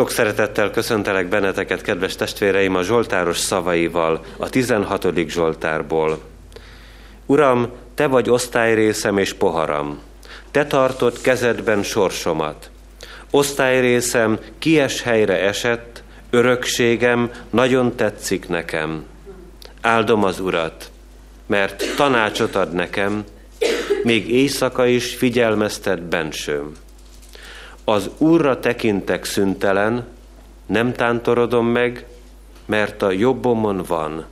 Sok szeretettel köszöntelek benneteket, kedves testvéreim, a Zsoltáros szavaival, a 16. Zsoltárból. Uram, Te vagy osztályrészem és poharam. Te tartod kezedben sorsomat. Osztályrészem kies helyre esett, örökségem nagyon tetszik nekem. Áldom az Urat, mert tanácsot ad nekem, még éjszaka is figyelmeztet bensőm. Az Úrra tekintek szüntelen, nem tántorodom meg, mert a jobbomon van.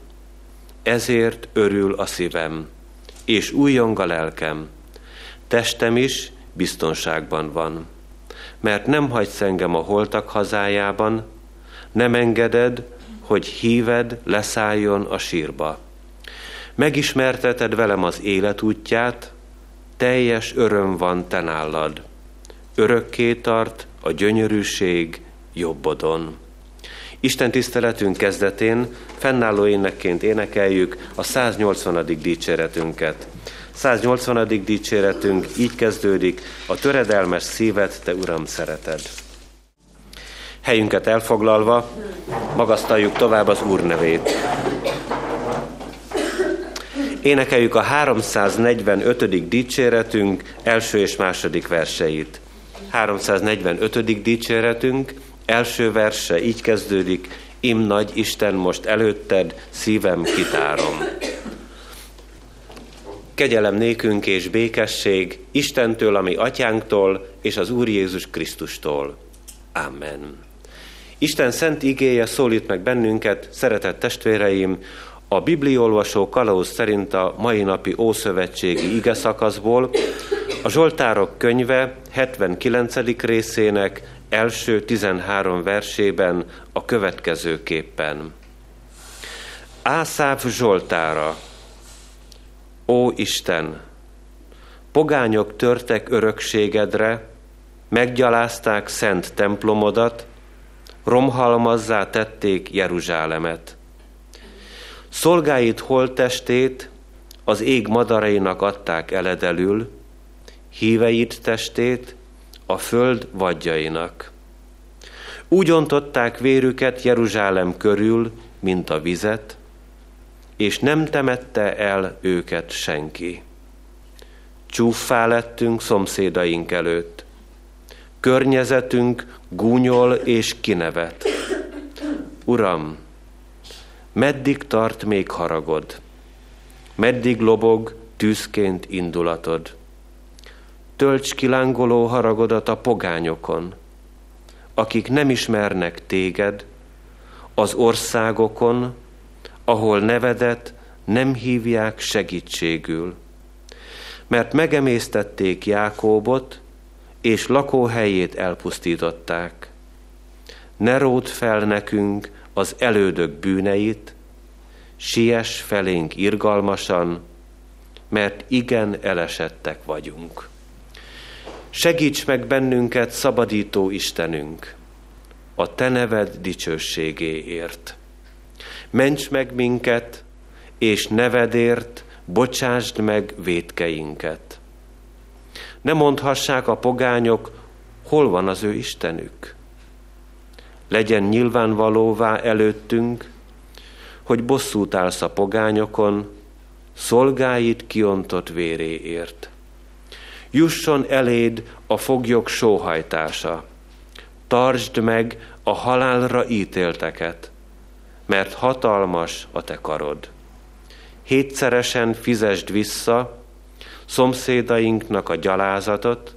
Ezért örül a szívem, és újjong a lelkem. Testem is biztonságban van, mert nem hagysz engem a holtak hazájában, nem engeded, hogy híved leszálljon a sírba. Megismerteted velem az élet útját, teljes öröm van te nálad. Örökké tart a gyönyörűség jobbodon. Isten tiszteletünk kezdetén fennálló énekként énekeljük a 180. dicséretünket. 180. dicséretünk így kezdődik, a töredelmes szívet, te Uram, szereted. Helyünket elfoglalva, magasztaljuk tovább az Úr nevét. Énekeljük a 345. dicséretünk első és második verseit. 345. dicséretünk első verse így kezdődik, Im nagy Isten most előtted, szívem kitárom. Kegyelem nékünk és békesség Istentől, ami atyánktól, és az Úr Jézus Krisztustól. Amen. Isten szent igéje szólít meg bennünket, szeretett testvéreim, a bibliolvasó kalauz szerint a mai napi Ószövetségi ige szakaszból, a Zsoltárok könyve 79. részének első 13 versében a következőképpen. Ászáv Zsoltára, Ó Isten, pogányok törtek örökségedre, meggyalázták szent templomodat, romhalmazzá tették Jeruzsálemet. Szolgáit holttestét az ég madarainak adták eledelül, híveid testét a föld vadjainak. Úgy ontották vérüket Jeruzsálem körül, mint a vizet, és nem temette el őket senki. Csúffá lettünk szomszédaink előtt. Környezetünk gúnyol és kinevet. Uram, meddig tart még haragod? Meddig lobog tűzként indulatod? Tölts kilángoló haragodat a pogányokon, akik nem ismernek téged, az országokon, ahol nevedet nem hívják segítségül. Mert megemésztették Jákóbot, és lakóhelyét elpusztították. Ne ród fel nekünk az elődök bűneit, siess felénk irgalmasan, mert igen elesettek vagyunk. Segíts meg bennünket, szabadító Istenünk, a Te neved dicsőségéért. Ments meg minket, és nevedért bocsásd meg védkeinket. Ne mondhassák a pogányok, hol van az ő Istenük. Legyen nyilvánvalóvá előttünk, hogy bosszút állsz a pogányokon, szolgáit kiontott véréért. Jusson eléd a foglyok sóhajtása, tartsd meg a halálra ítélteket, mert hatalmas a te karod. Hétszeresen fizesd vissza szomszédainknak a gyalázatot,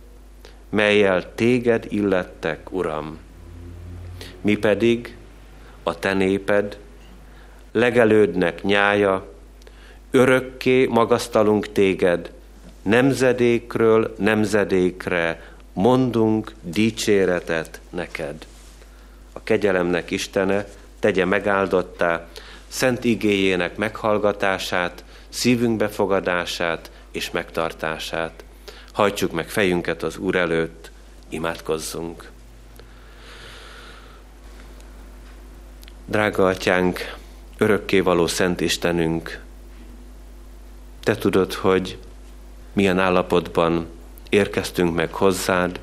melyel téged illettek, Uram. Mi pedig, a te néped, legelődnek nyája, örökké magasztalunk téged, nemzedékről nemzedékre mondunk dicséretet neked. A kegyelemnek Istene tegye megáldottá szent igéjének meghallgatását, szívünk befogadását és megtartását. Hajtsuk meg fejünket az Úr előtt, imádkozzunk. Drága atyánk, örökkévaló Szent Istenünk, Te tudod, hogy milyen állapotban érkeztünk meg hozzád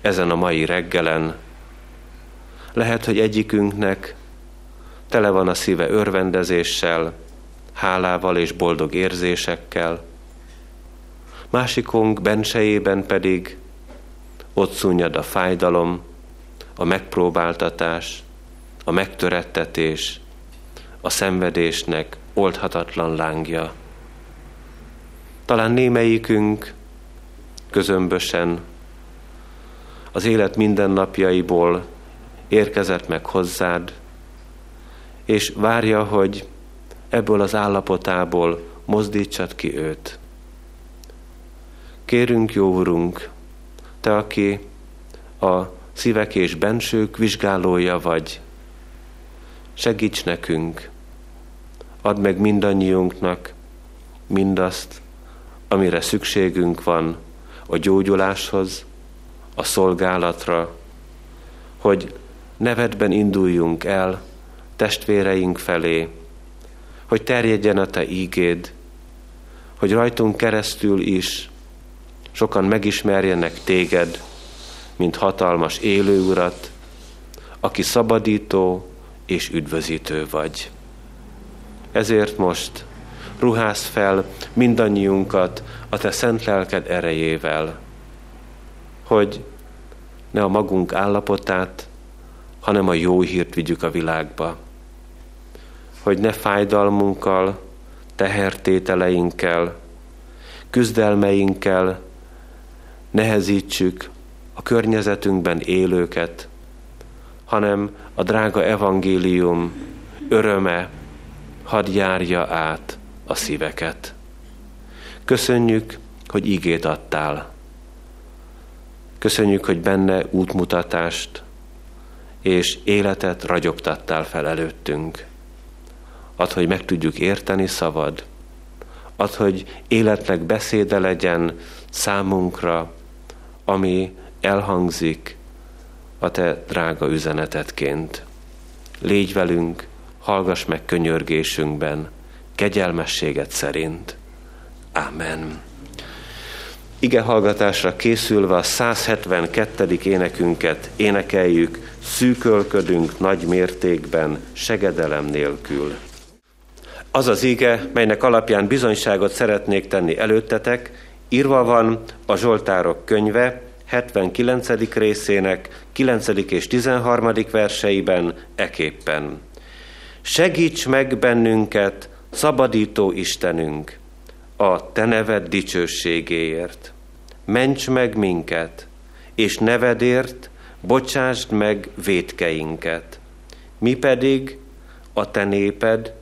ezen a mai reggelen. Lehet, hogy egyikünknek tele van a szíve örvendezéssel, hálával és boldog érzésekkel, másikunk bensejében pedig ott szúnyad a fájdalom, a megpróbáltatás, a megtörettetés, a szenvedésnek oldhatatlan lángja. Talán némelyikünk közömbösen az élet mindennapjaiból érkezett meg hozzád, és várja, hogy ebből az állapotából mozdítsad ki őt. Kérünk, jó Urunk, Te, aki a szívek és bensők vizsgálója vagy, segíts nekünk, add meg mindannyiunknak mindazt, amire szükségünk van a gyógyuláshoz, a szolgálatra, hogy nevedben induljunk el testvéreink felé, hogy terjedjen a Te ígéd, hogy rajtunk keresztül is sokan megismerjenek Téged, mint hatalmas élő urat, aki szabadító és üdvözítő vagy. Ezért most ruház fel mindannyiunkat a Te szent lelked erejével, hogy ne a magunk állapotát, hanem a jó hírt vigyük a világba. Hogy ne fájdalmunkkal, tehertételeinkkel, küzdelmeinkkel nehezítsük a környezetünkben élőket, hanem a drága evangélium öröme hadd járja át a szíveket. Köszönjük, hogy ígét adtál. Köszönjük, hogy benne útmutatást és életet ragyogtattál fel előttünk. Ad, hogy meg tudjuk érteni szavad. Ad, hogy életnek beszéde legyen számunkra, ami elhangzik a te drága üzenetedként. Légy velünk, hallgass meg könyörgésünkben, kegyelmességet szerint. Amen. Ige hallgatásra készülve a 172. énekünket énekeljük, szűkölködünk nagy mértékben, segedelem nélkül. Az az ige, melynek alapján bizonyságot szeretnék tenni előttetek, írva van a Zsoltárok könyve, 79. részének 9. és 13. verseiben eképpen. Segíts meg bennünket, szabadító Istenünk, a Te neved dicsőségéért. Ments meg minket, és nevedért bocsásd meg vétkeinket. Mi pedig, a Te néped,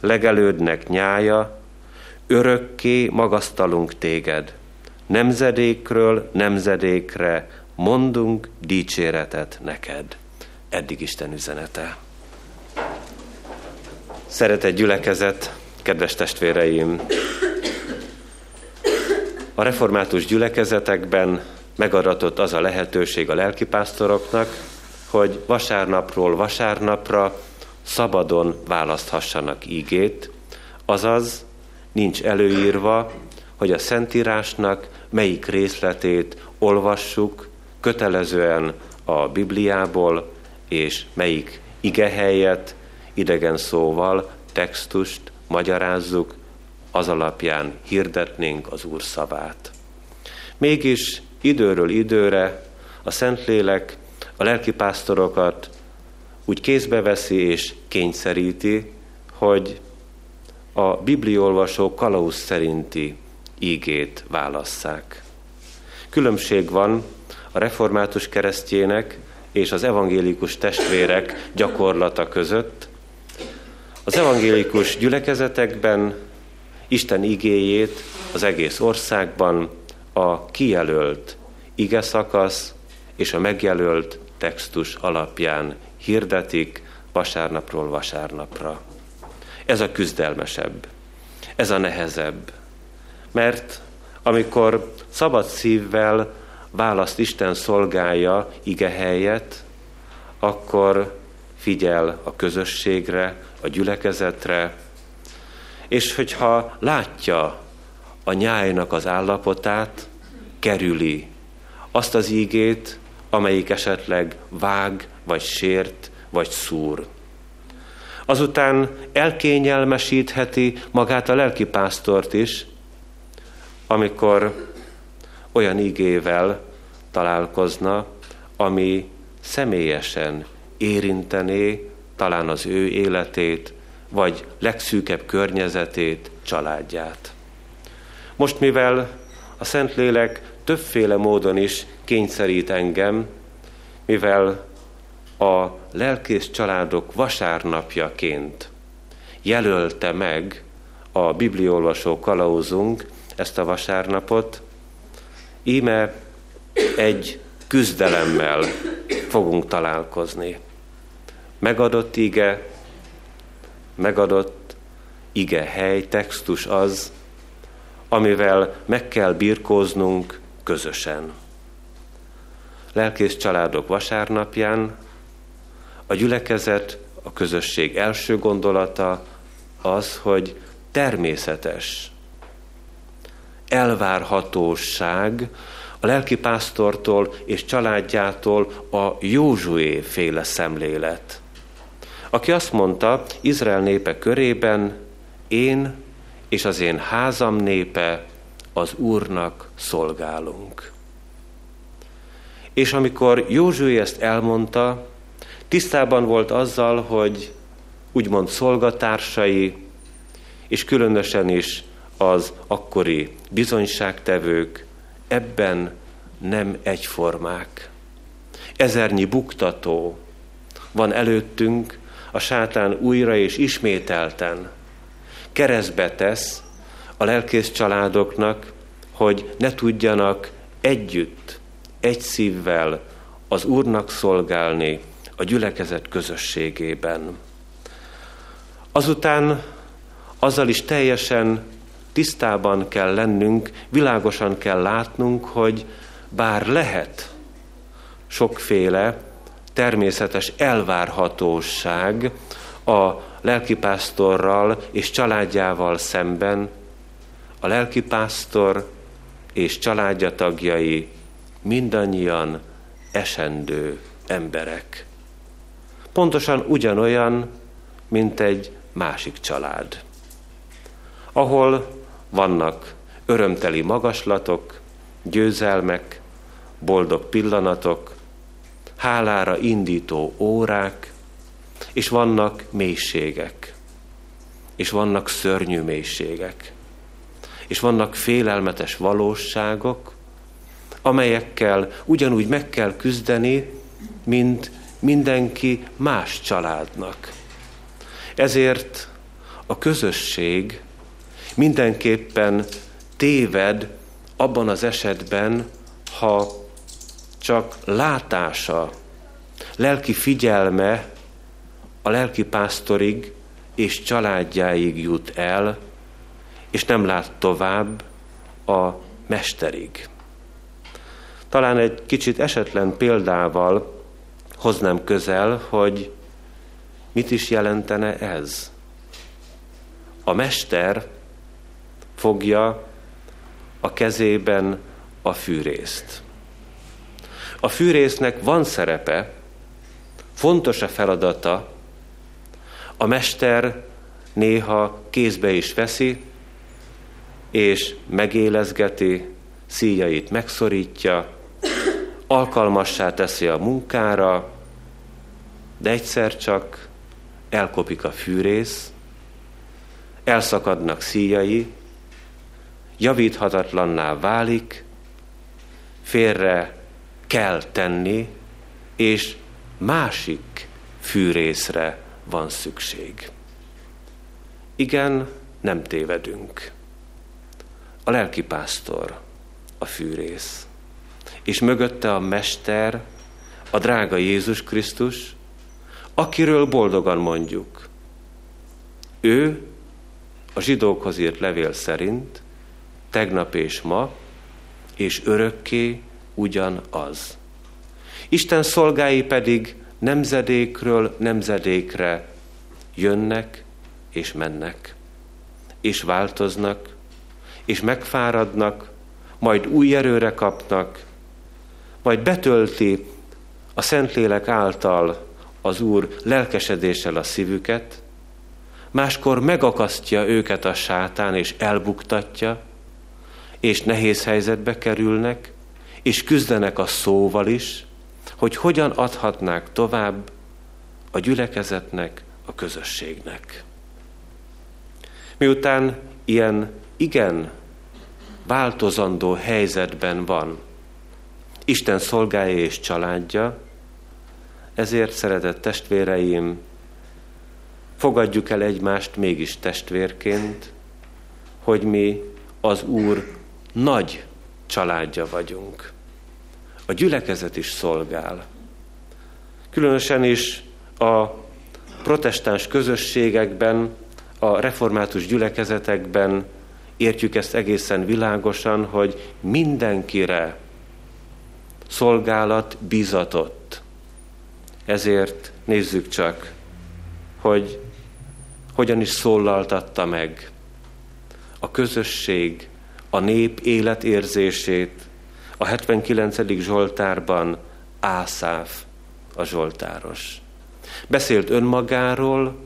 legelődnek nyája, örökké magasztalunk Téged. Nemzedékről nemzedékre mondunk dicséretet neked. Eddig Isten üzenete. Szeretett gyülekezet, kedves testvéreim! A református gyülekezetekben megadatott az a lehetőség a lelkipásztoroknak, hogy vasárnapról vasárnapra szabadon választhassanak ígét, azaz nincs előírva, hogy a Szentírásnak melyik részletét olvassuk kötelezően a Bibliából, és melyik igehelyet idegen szóval, textust magyarázzuk, az alapján hirdetnénk az Úr szavát. Mégis időről időre a Szentlélek a lelkipásztorokat úgy kézbe veszi és kényszeríti, hogy a bibliolvasó kalauz szerinti ígét válasszák. Különbség van a református keresztjének és az evangélikus testvérek gyakorlata között. Az evangélikus gyülekezetekben Isten igéjét az egész országban a kijelölt ige szakasz és a megjelölt textus alapján hirdetik vasárnapról vasárnapra. Ez a küzdelmesebb, ez a nehezebb, mert amikor szabad szívvel választ Isten szolgálja ige helyet, akkor figyel a közösségre, a gyülekezetre, és hogyha látja a nyájnak az állapotát, kerüli azt az ígét, amelyik esetleg vág, vagy sért, vagy szúr. Azután elkényelmesítheti magát a lelkipásztort is, amikor olyan igével találkozna, ami személyesen érintené talán az ő életét, vagy legszűkebb környezetét, családját. Most, mivel a Szentlélek többféle módon is kényszerít engem, mivel a lelkész családok vasárnapjaként jelölte meg a bibliolvasó kalauzunk ezt a vasárnapot, íme egy küzdelemmel fogunk találkozni. Megadott ige, megadott ige hely, textus az, amivel meg kell birkóznunk közösen. Lelkész családok vasárnapján a gyülekezet, a közösség első gondolata az, hogy természetes elvárhatóság a lelkipásztortól és családjától a Józsué féle szemlélet. Aki azt mondta, Izrael népe körében, én és az én házam népe az Úrnak szolgálunk. És amikor Józsué ezt elmondta, tisztában volt azzal, hogy úgymond szolgatársai, és különösen is az akkori bizonyságtevők ebben nem egyformák. Ezernyi buktató van előttünk, a sátán újra és ismételten keresztbe tesz a lelkész családoknak, hogy ne tudjanak együtt, egy szívvel az Úrnak szolgálni a gyülekezet közösségében. Azután azzal is teljesen tisztában kell lennünk, világosan kell látnunk, hogy bár lehet sokféle természetes elvárhatóság a lelkipásztorral és családjával szemben, a lelkipásztor és családja tagjai mindannyian esendő emberek. Pontosan ugyanolyan, mint egy másik család, ahol vannak örömteli magaslatok, győzelmek, boldog pillanatok, hálára indító órák, és vannak mélységek, és vannak szörnyű mélységek, és vannak félelmetes valóságok, amelyekkel ugyanúgy meg kell küzdeni, mint mindenki más családnak. Ezért a közösség mindenképpen téved abban az esetben, ha csak látása, lelki figyelme a lelki pásztorig és családjáig jut el, és nem lát tovább a mesterig. Talán egy kicsit esetlen példával hoznám közel, hogy mit is jelentene ez. A mester fogja a kezében a fűrészt. A fűrésznek van szerepe, fontos a feladata, a mester néha kézbe is veszi, és megélezgeti, szíjait megszorítja, alkalmassá teszi a munkára, de egyszer csak elkopik a fűrész, elszakadnak szíjai, javíthatatlanná válik, félre kell tenni, és másik fűrészre van szükség. Igen, nem tévedünk. A lelkipásztor a fűrész, és mögötte a mester, a drága Jézus Krisztus, akiről boldogan mondjuk. Ő a zsidókhoz írt levél szerint tegnap és ma, és örökké ugyanaz. Isten szolgái pedig nemzedékről nemzedékre jönnek és mennek, és változnak, és megfáradnak, majd új erőre kapnak, majd betölti a Szentlélek által az Úr lelkesedéssel a szívüket, máskor megakasztja őket a sátán és elbuktatja, és nehéz helyzetbe kerülnek, és küzdenek a szóval is, hogy hogyan adhatnák tovább a gyülekezetnek, a közösségnek. Miután ilyen igen változandó helyzetben van Isten szolgája és családja, ezért szeretett testvéreim, fogadjuk el egymást mégis testvérként, hogy mi az Úr nagy családja vagyunk. A gyülekezet is szolgál. Különösen is a protestáns közösségekben, a református gyülekezetekben értjük ezt egészen világosan, hogy mindenkire szolgálat bizatott. Ezért nézzük csak, hogy hogyan is szólaltatta meg a közösség, a nép életérzését a 79. Zsoltárban Ászáf a Zsoltáros. Beszélt önmagáról,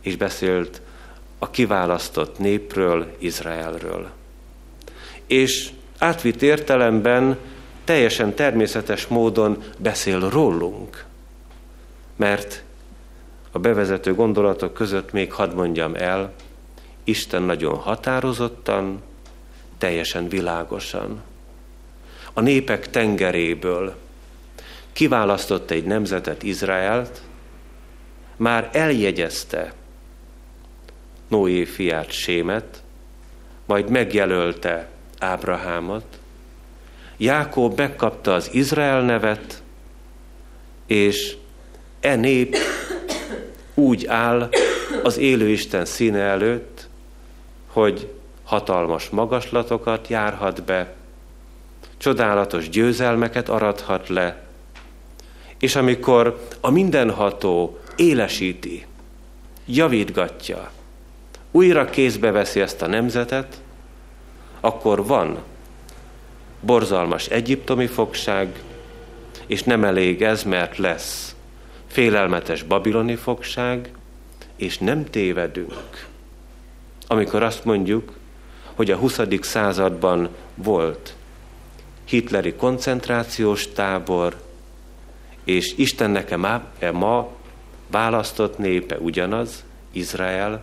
és beszélt a kiválasztott népről, Izraelről. És átvitt értelemben teljesen természetes módon beszél rólunk, mert a bevezető gondolatok között még hadd mondjam el, Isten nagyon határozottan, teljesen világosan. A népek tengeréből kiválasztott egy nemzetet, Izraelt, már eljegyezte Noé fiát Sémet, majd megjelölte Ábrahámot, Jákob megkapta az Izrael nevet, és e nép úgy áll az élő Isten színe előtt, hogy hatalmas magaslatokat járhat be, csodálatos győzelmeket arathat le, és amikor a mindenható élesíti, javítgatja, újra kézbe veszi ezt a nemzetet, akkor van borzalmas egyiptomi fogság, és nem elég ez, mert lesz félelmetes babiloni fogság, és nem tévedünk. Amikor azt mondjuk, hogy a 20. században volt hitleri koncentrációs tábor, és Isten nekem e ma választott népe ugyanaz, Izrael,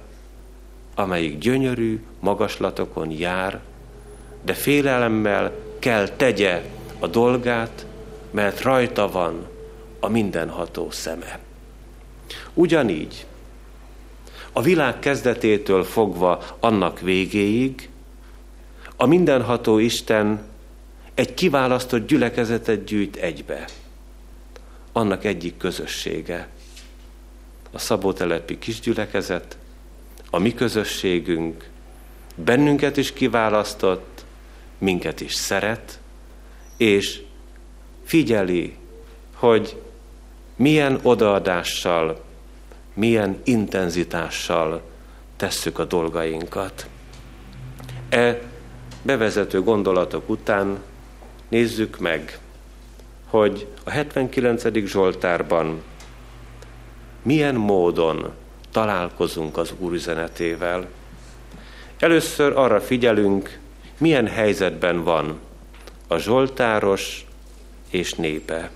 amelyik gyönyörű magaslatokon jár, de félelemmel kell tegye a dolgát, mert rajta van a mindenható szeme. Ugyanígy a világ kezdetétől fogva annak végéig a mindenható Isten egy kiválasztott gyülekezetet gyűjt egybe. Annak egyik közössége. A szabótelepi kisgyülekezet, a mi közösségünk, bennünket is kiválasztott, minket is szeret, és figyeli, hogy milyen odaadással, milyen intenzitással tesszük a dolgainkat. E bevezető gondolatok után nézzük meg, hogy a 79. Zsoltárban milyen módon találkozunk az Úr üzenetével. Először arra figyelünk, milyen helyzetben van a Zsoltáros és népe.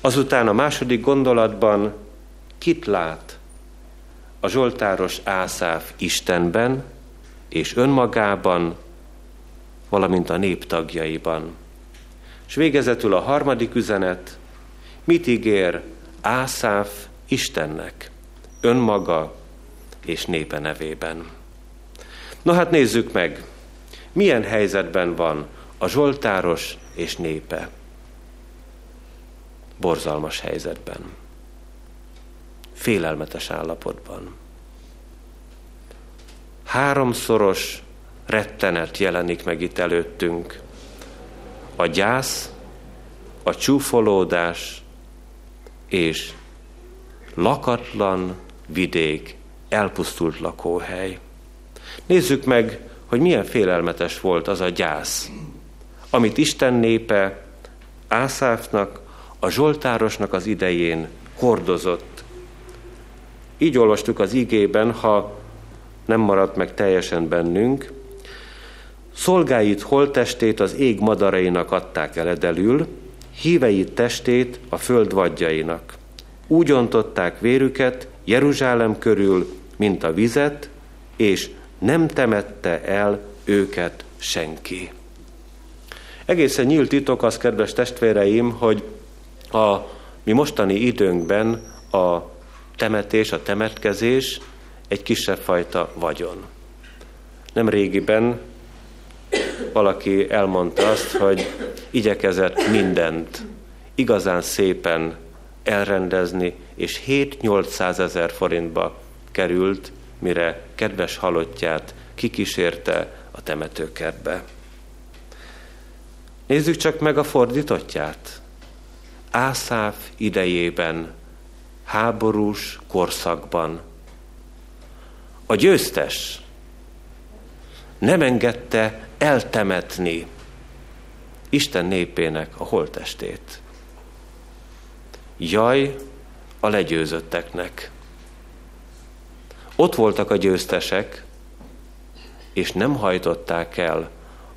Azután a második gondolatban kit lát a Zsoltáros Ászáf Istenben és önmagában, valamint a nép tagjaiban. És végezetül a harmadik üzenet, mit ígér Ászáf Istennek, önmaga és népe nevében. Na hát nézzük meg, milyen helyzetben van a Zsoltáros és népe. Borzalmas helyzetben. Félelmetes állapotban. Háromszoros rettenet jelenik meg itt előttünk. A gyász, a csúfolódás és lakatlan vidék, elpusztult lakóhely. Nézzük meg, hogy milyen félelmetes volt az a gyász, amit Isten népe Ászáfnak, a Zsoltárosnak az idején hordozott. Így olvastuk az igében, ha nem maradt meg teljesen bennünk, szolgáit holtestét az ég madarainak adták eledelül, híveit testét a föld vadjainak. Úgy ontották vérüket Jeruzsálem körül, mint a vizet, és nem temette el őket senki. Egészen nyílt titok az, kedves testvéreim, hogy a mi mostani időnkben a temetés, a temetkezés egy kisebb fajta vagyon. Nem régiben valaki elmondta azt, hogy igyekezett mindent igazán szépen elrendezni, és 7-800 ezer forintba került, mire kedves halottját kikísérte a temetőkertbe. Nézzük csak meg a fordítottját. Ászáf idejében, háborús korszakban. A győztes nem engedte eltemetni Isten népének a holtestét. Jaj a legyőzötteknek. Ott voltak a győztesek, és nem hajtották el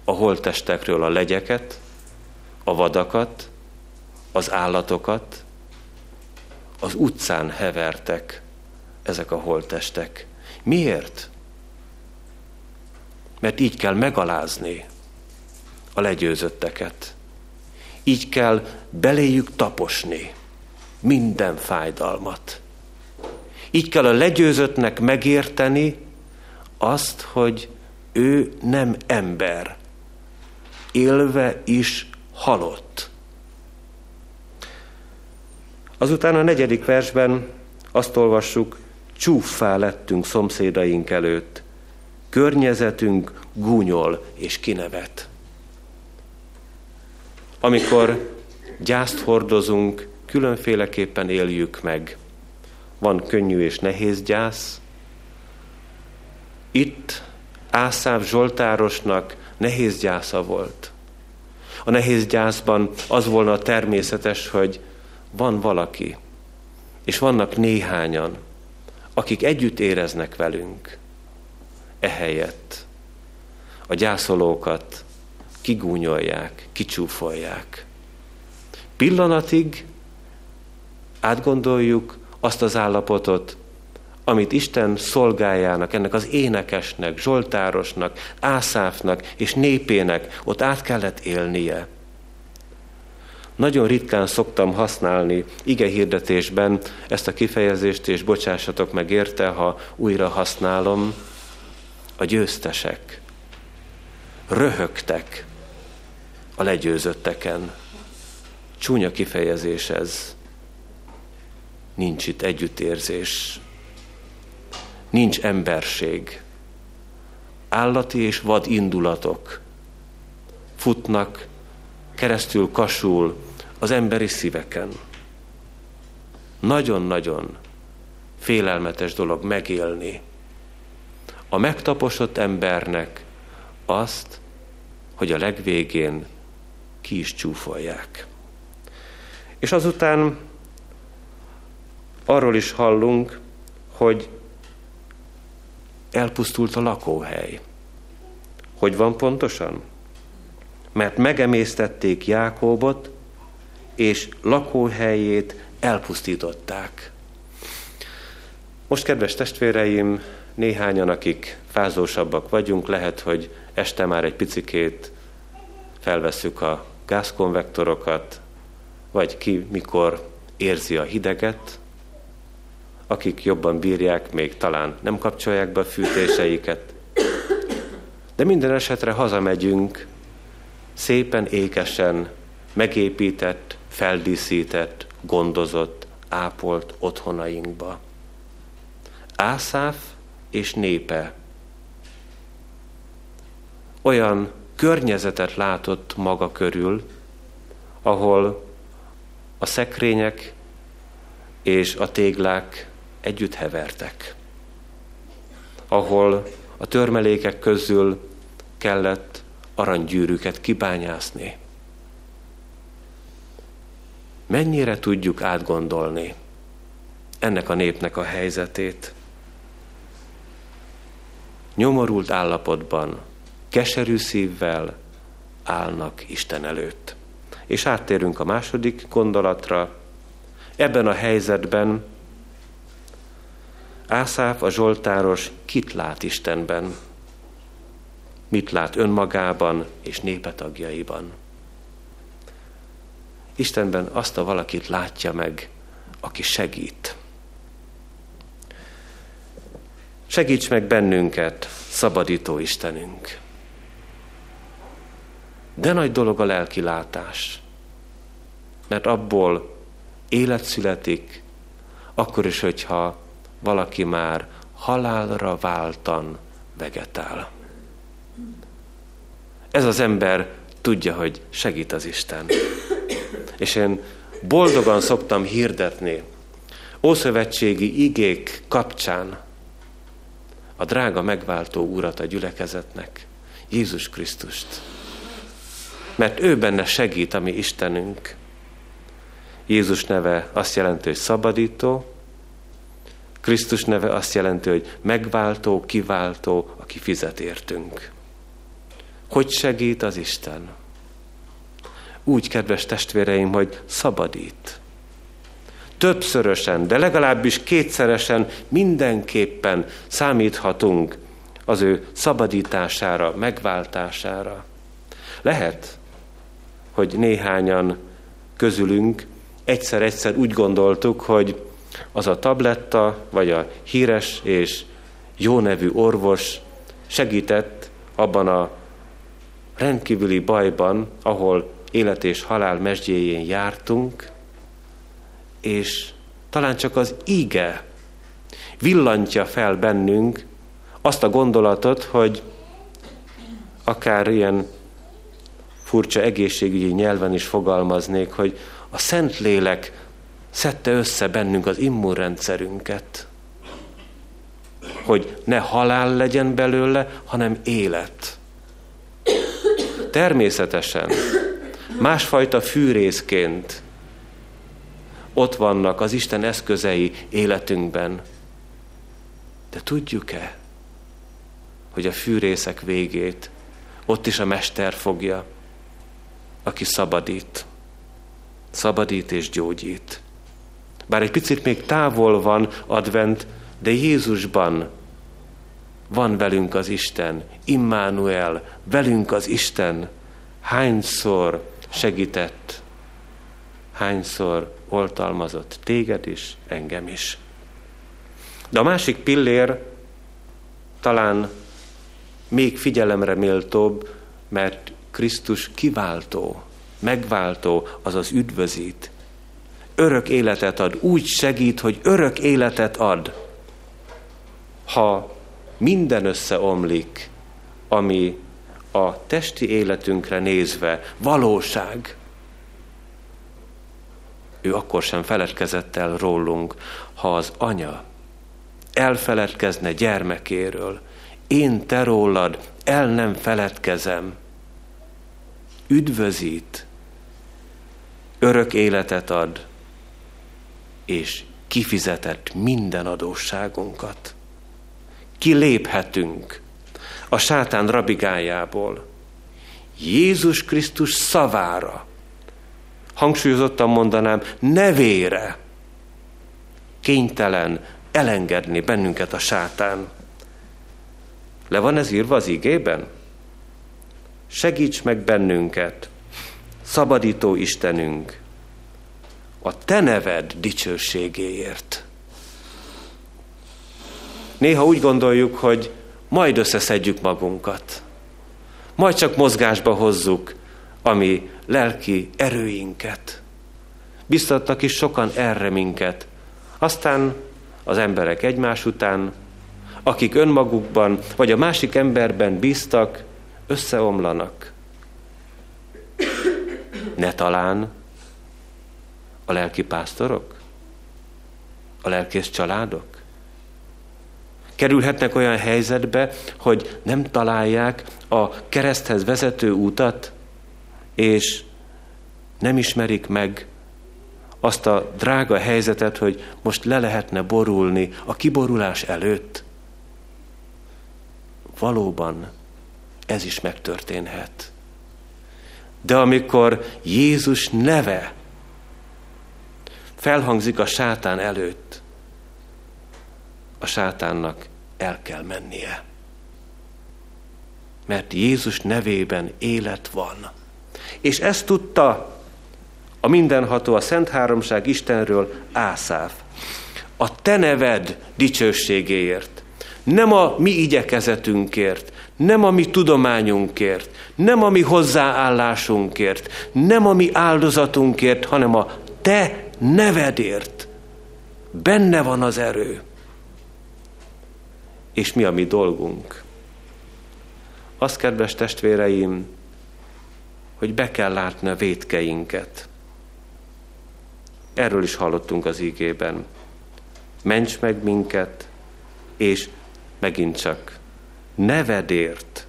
a holtestekről a legyeket, a vadakat, az állatokat, az utcán hevertek ezek a holtestek. Miért? Mert így kell megalázni a legyőzötteket. Így kell beléjük taposni minden fájdalmat. Így kell a legyőzöttnek megérteni azt, hogy ő nem ember, élve is halott. Azután a negyedik versben azt olvassuk, csúffá lettünk szomszédaink előtt, környezetünk gúnyol és kinevet. Amikor gyászt hordozunk, különféleképpen éljük meg. Van könnyű és nehéz gyász. Itt Ászáv Zsoltárosnak nehéz gyásza volt. A nehéz gyászban az volna a természetes, hogy van valaki, és vannak néhányan, akik együtt éreznek velünk. Ehelyett a gyászolókat kigúnyolják, kicsúfolják. Pillanatig átgondoljuk azt az állapotot, amit Isten szolgájának, ennek az énekesnek, Zsoltárosnak, Ászáfnak és népének ott át kellett élnie. Nagyon ritkán szoktam használni ige hirdetésben ezt a kifejezést, és bocsássatok meg érte, ha újra használom, a győztesek röhögtek a legyőzötteken. Csúnya kifejezés ez. Nincs itt együttérzés. Nincs emberség. Állati és vad indulatok futnak keresztül kasul az emberi szíveken. Nagyon-nagyon félelmetes dolog megélni. A megtaposott embernek azt, hogy a legvégén ki is csúfolják. És azután arról is hallunk, hogy elpusztult a lakóhely. Hogy van pontosan? Mert megemésztették Jákóbot, és lakóhelyét elpusztították. Most, kedves testvéreim, néhányan, akik fázósabbak vagyunk, lehet, hogy este már egy picikét felvesszük a gázkonvektorokat, vagy ki mikor érzi a hideget, akik jobban bírják, még talán nem kapcsolják be a fűtéseiket. De minden esetre hazamegyünk szépen ékesen, megépített, feldíszített, gondozott, ápolt otthonainkba. Ászáf és népe olyan környezetet látott maga körül, ahol a szekrények és a téglák együtt hevertek, ahol a törmelékek közül kellett aranygyűrűket kibányászni. mennyire tudjuk átgondolni ennek a népnek a helyzetét. Nyomorult állapotban, keserű szívvel állnak Isten előtt. És áttérünk a második gondolatra. Ebben a helyzetben Ászáf a Zsoltáros kit lát Istenben? Mit lát önmagában és népetagjaiban? Istenben azt a valakit látja meg, aki segít. Segíts meg bennünket, szabadító Istenünk. De nagy dolog a lelki látás, mert abból élet születik, akkor is, hogyha valaki már halálra váltan vegetál. Ez az ember tudja, hogy segít az Isten. És én boldogan szoktam hirdetni ószövetségi igék kapcsán a drága megváltó urat a gyülekezetnek, Jézus Krisztust. Mert ő benne segít a mi Istenünk. Jézus neve azt jelenti, hogy szabadító, Krisztus neve azt jelenti, hogy megváltó, kiváltó, aki fizet értünk. Hogy segít az Isten? Úgy, kedves testvéreim, hogy szabadít. Többszörösen, de legalábbis kétszeresen mindenképpen számíthatunk az ő szabadítására, megváltására. Lehet, hogy néhányan közülünk egyszer-egyszer úgy gondoltuk, hogy az a tabletta, vagy a híres és jó nevű orvos segített abban a rendkívüli bajban, ahol élet és halál mesdjéjén jártunk, és talán csak az íge villantja fel bennünk azt a gondolatot, hogy akár ilyen furcsa egészségügyi nyelven is fogalmaznék, hogy a Szentlélek szedte össze bennünk az immunrendszerünket, hogy ne halál legyen belőle, hanem élet. Természetesen másfajta fűrészként ott vannak az Isten eszközei életünkben. De tudjuk-e, hogy a fűrészek végét ott is a Mester fogja, aki szabadít. Szabadít és gyógyít. Bár egy picit még távol van advent, de Jézusban van velünk az Isten, Immanuel, velünk az Isten. Hányszor segített, hányszor oltalmazott téged is, engem is. De a másik pillér talán még figyelemre méltóbb, mert Krisztus kiváltó, megváltó, azaz üdvözít, örök életet ad, úgy segít, hogy örök életet ad. Ha minden összeomlik, ami a testi életünkre nézve valóság, ő akkor sem feledkezett el rólunk, ha az anya elfeledkezne gyermekéről. Én te rólad el nem feledkezem. Üdvözít, örök életet ad, és kifizetett minden adósságunkat. Kiléphetünk a sátán rabigájából. Jézus Krisztus szavára, hangsúlyozottan mondanám, nevére kénytelen elengedni bennünket a sátán. Le van ez írva az igében? Segíts meg bennünket, szabadító Istenünk, a te neved dicsőségéért. Néha úgy gondoljuk, hogy majd összeszedjük magunkat, majd csak mozgásba hozzuk, ami lelki erőinket. Biztattak is sokan erre minket. Aztán az emberek egymás után, akik önmagukban vagy a másik emberben bíztak, összeomlanak. Ne talán a lelki pásztorok? A lelkész családok? Kerülhetnek olyan helyzetbe, hogy nem találják a kereszthez vezető útat, és nem ismerik meg azt a drága helyzetet, hogy most le lehetne borulni a kiborulás előtt. Valóban ez is megtörténhet. De amikor Jézus neve felhangzik a sátán előtt, a sátánnak el kell mennie. Mert Jézus nevében élet van. És ezt tudta a mindenható, a Szent Háromság Istenről Ászáf. A te neved dicsőségéért, nem a mi igyekezetünkért, nem a mi tudományunkért, nem a mi hozzáállásunkért, nem a mi áldozatunkért, hanem a te nevedért. Benne van az erő. És mi a mi dolgunk? Az, kedves testvéreim, hogy be kell látni a vétkeinket. Erről is hallottunk az ígében. Ments meg minket, és megint csak nevedért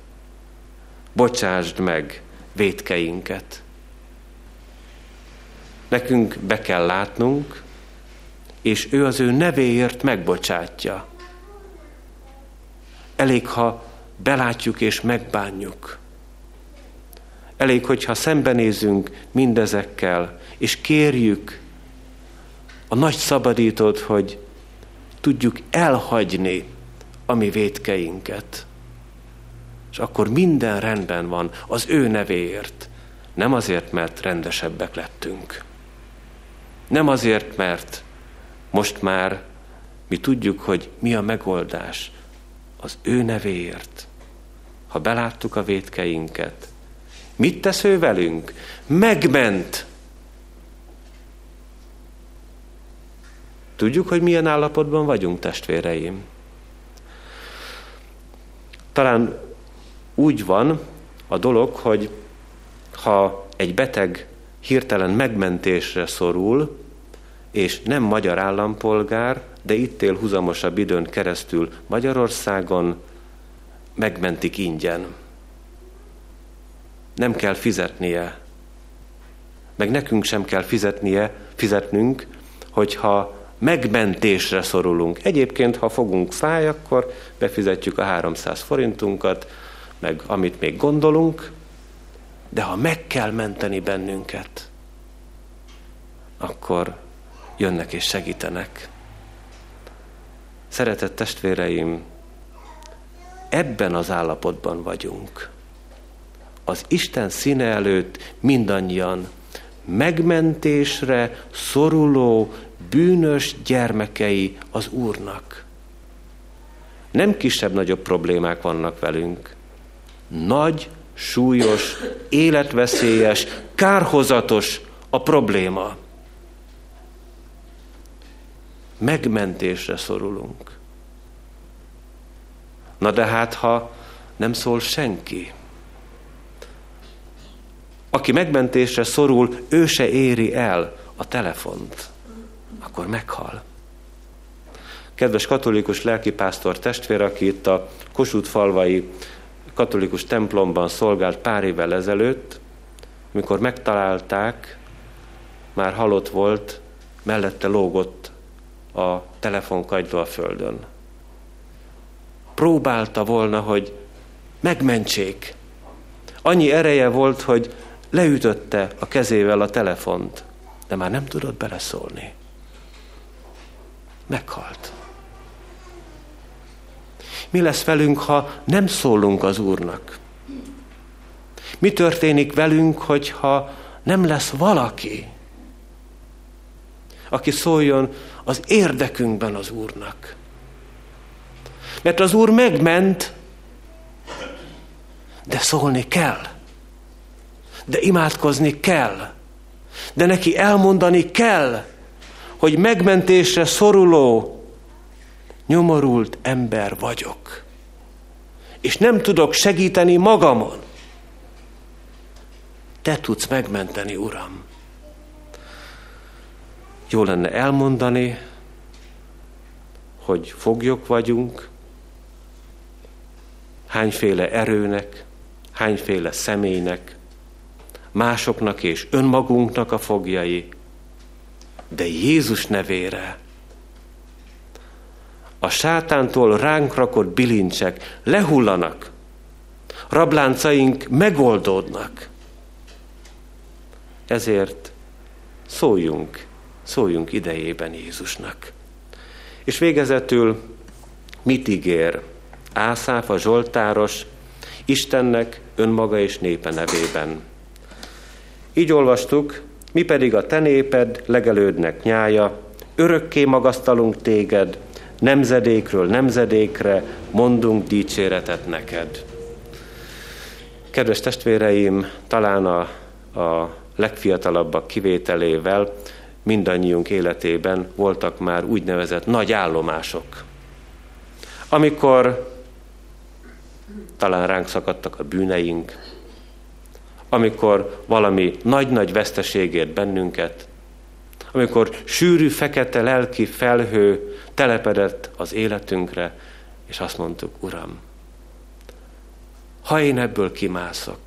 bocsásd meg vétkeinket. Nekünk be kell látnunk, és ő az ő nevéért megbocsátja. Elég, ha belátjuk és megbánjuk. Elég, hogyha szembenézünk mindezekkel, és kérjük a nagy szabadítót, hogy tudjuk elhagyni a mi vétkeinket. És akkor minden rendben van az ő nevéért. Nem azért, mert rendesebbek lettünk. Nem azért, mert most már mi tudjuk, hogy mi a megoldás az ő nevéért. Ha beláttuk a vétkeinket, mit tesz ő velünk? Megment Tudjuk, hogy milyen állapotban vagyunk, testvéreim. Talán úgy van a dolog, hogy ha egy beteg hirtelen megmentésre szorul, és nem magyar állampolgár, de itt él huzamosabb időn keresztül Magyarországon, megmentik ingyen. Nem kell fizetnie. Meg nekünk sem kell fizetnie, fizetnünk, hogyha megmentésre szorulunk. Egyébként, ha fogunk fáj, akkor befizetjük a 300 forintunkat, meg amit még gondolunk, de ha meg kell menteni bennünket, akkor jönnek és segítenek. Szeretett testvéreim, ebben az állapotban vagyunk. Az Isten színe előtt mindannyian megmentésre szoruló, bűnös gyermekei az Úrnak. Nem kisebb-nagyobb problémák vannak velünk. Nagy, súlyos, életveszélyes, kárhozatos a probléma. Megmentésre szorulunk. Na de hát, ha nem szól senki, aki megmentésre szorul, ő se éri el a telefont akkor meghal. Kedves katolikus lelkipásztor testvér, aki itt a Kossuth falvai katolikus templomban szolgált pár évvel ezelőtt, mikor megtalálták, már halott volt, mellette lógott a telefonkagyló a földön. Próbálta volna, hogy megmentsék. Annyi ereje volt, hogy leütötte a kezével a telefont, de már nem tudott beleszólni meghalt. Mi lesz velünk, ha nem szólunk az Úrnak? Mi történik velünk, hogyha nem lesz valaki, aki szóljon az érdekünkben az Úrnak? Mert az Úr megment, de szólni kell. De imádkozni kell. De neki elmondani kell, hogy megmentésre szoruló, nyomorult ember vagyok. És nem tudok segíteni magamon. Te tudsz megmenteni, Uram. Jó lenne elmondani, hogy foglyok vagyunk, hányféle erőnek, hányféle személynek, másoknak és önmagunknak a fogjai, de Jézus nevére. A sátántól ránk rakott bilincsek lehullanak, rabláncaink megoldódnak. Ezért szóljunk, szóljunk idejében Jézusnak. És végezetül mit ígér Ászáf, a Zsoltáros, Istennek, önmaga és népe nevében. Így olvastuk, mi pedig a te néped legelődnek nyája, örökké magasztalunk téged, nemzedékről nemzedékre mondunk dicséretet neked. Kedves testvéreim, talán a, a legfiatalabbak kivételével mindannyiunk életében voltak már úgynevezett nagy állomások. Amikor talán ránk szakadtak a bűneink, amikor valami nagy-nagy veszteségért bennünket, amikor sűrű, fekete lelki felhő telepedett az életünkre, és azt mondtuk, Uram, ha én ebből kimászok,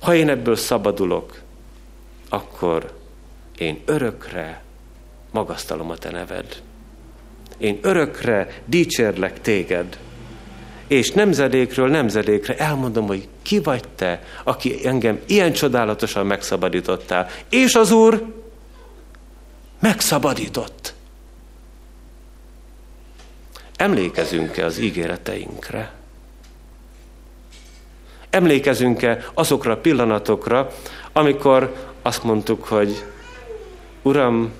ha én ebből szabadulok, akkor én örökre magasztalom a te neved. Én örökre dicsérlek téged. És nemzedékről nemzedékre elmondom, hogy ki vagy te, aki engem ilyen csodálatosan megszabadítottál. És az Úr megszabadított. Emlékezünk-e az ígéreteinkre? Emlékezünk-e azokra a pillanatokra, amikor azt mondtuk, hogy Uram,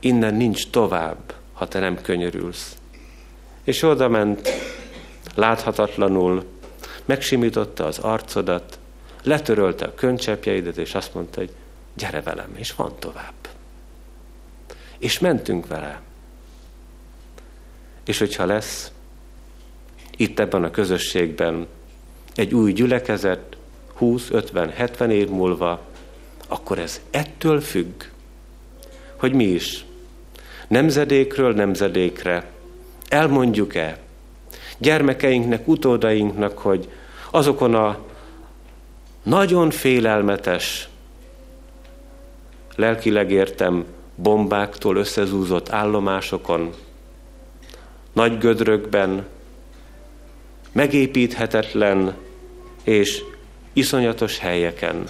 innen nincs tovább, ha te nem könyörülsz. És oda ment, láthatatlanul, megsimította az arcodat, letörölte a könycsepjeidet, és azt mondta, hogy gyere velem, és van tovább. És mentünk vele. És hogyha lesz itt ebben a közösségben egy új gyülekezet, 20, 50, 70 év múlva, akkor ez ettől függ, hogy mi is nemzedékről nemzedékre elmondjuk-e gyermekeinknek, utódainknak, hogy azokon a nagyon félelmetes, lelkileg értem, bombáktól összezúzott állomásokon, nagy gödrökben, megépíthetetlen és iszonyatos helyeken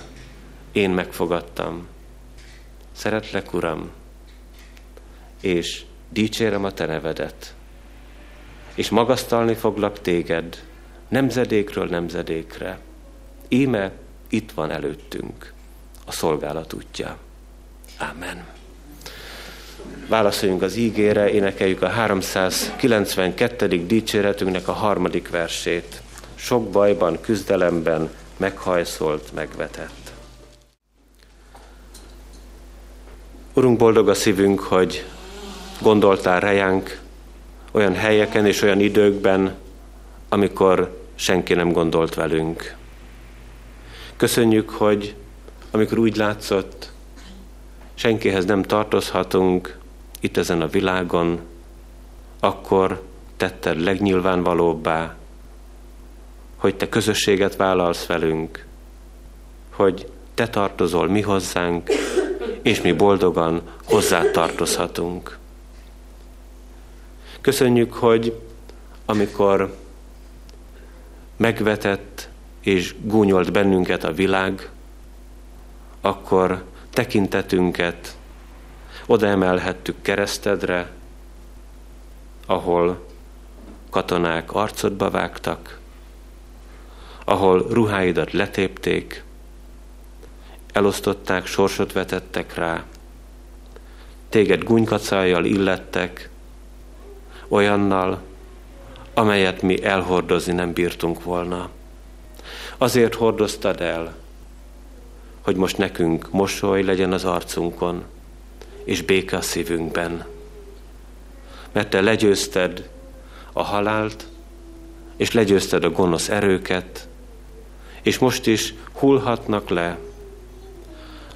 én megfogadtam. Szeretlek, Uram, és dicsérem a Te nevedet, és magasztalni foglak Téged nemzedékről nemzedékre. Íme itt van előttünk a szolgálat útja. Amen. Válaszoljunk az ígére, énekeljük a 392. dicséretünknek a harmadik versét. Sok bajban, küzdelemben meghajszolt, megvetett. Urunk, boldog a szívünk, hogy gondoltál rejánk olyan helyeken és olyan időkben, amikor senki nem gondolt velünk. Köszönjük, hogy amikor úgy látszott, senkihez nem tartozhatunk itt ezen a világon, akkor tetted legnyilvánvalóbbá, hogy te közösséget vállalsz velünk, hogy te tartozol mi hozzánk, és mi boldogan hozzá tartozhatunk. Köszönjük, hogy amikor megvetett és gúnyolt bennünket a világ, akkor tekintetünket oda emelhettük keresztedre, ahol katonák arcodba vágtak, ahol ruháidat letépték, elosztották, sorsot vetettek rá, téged gúnykacájjal illettek, olyannal, amelyet mi elhordozni nem bírtunk volna. Azért hordoztad el, hogy most nekünk mosoly legyen az arcunkon, és béke a szívünkben. Mert te legyőzted a halált, és legyőzted a gonosz erőket, és most is hullhatnak le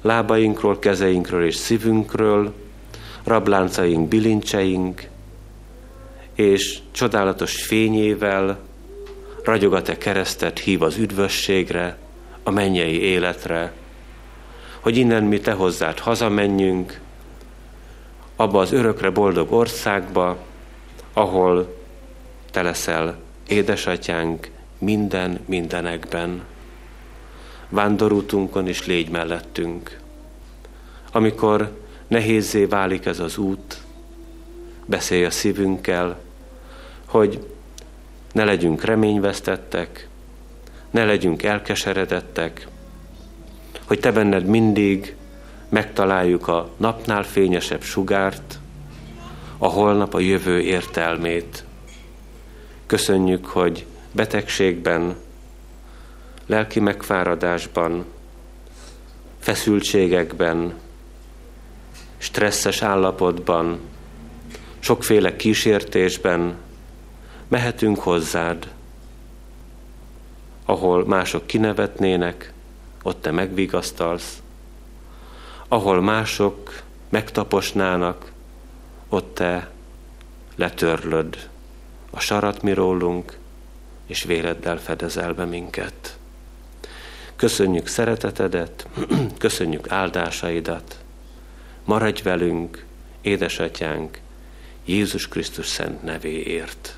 lábainkról, kezeinkről és szívünkről, rabláncaink, bilincseink, és csodálatos fényével ragyog a te keresztet, hív az üdvösségre, a mennyei életre, hogy innen mi te hozzád hazamenjünk, abba az örökre boldog országba, ahol te leszel édesatyánk minden mindenekben. Vándorútunkon is légy mellettünk. Amikor nehézé válik ez az út, beszélj a szívünkkel, hogy ne legyünk reményvesztettek, ne legyünk elkeseredettek, hogy te benned mindig megtaláljuk a napnál fényesebb sugárt, a holnap a jövő értelmét. Köszönjük, hogy betegségben, lelki megfáradásban, feszültségekben, stresszes állapotban, sokféle kísértésben mehetünk hozzád, ahol mások kinevetnének, ott te megvigasztalsz, ahol mások megtaposnának, ott te letörlöd a sarat mi rólunk, és véleddel fedezel be minket. Köszönjük szeretetedet, köszönjük áldásaidat, maradj velünk, édesatyánk, Jézus Krisztus szent nevéért.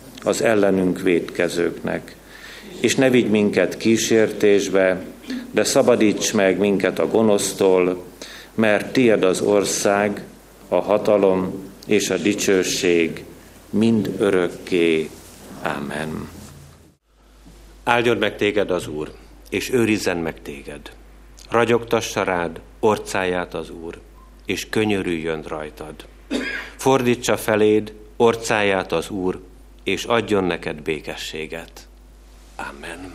az ellenünk védkezőknek. És ne vigy minket kísértésbe, de szabadíts meg minket a gonosztól, mert tied az ország, a hatalom és a dicsőség mind örökké. Amen. Áldjon meg téged az Úr, és őrizzen meg téged. Ragyogtassa rád orcáját az Úr, és könyörüljön rajtad. Fordítsa feléd orcáját az Úr, és adjon neked békességet. Amen.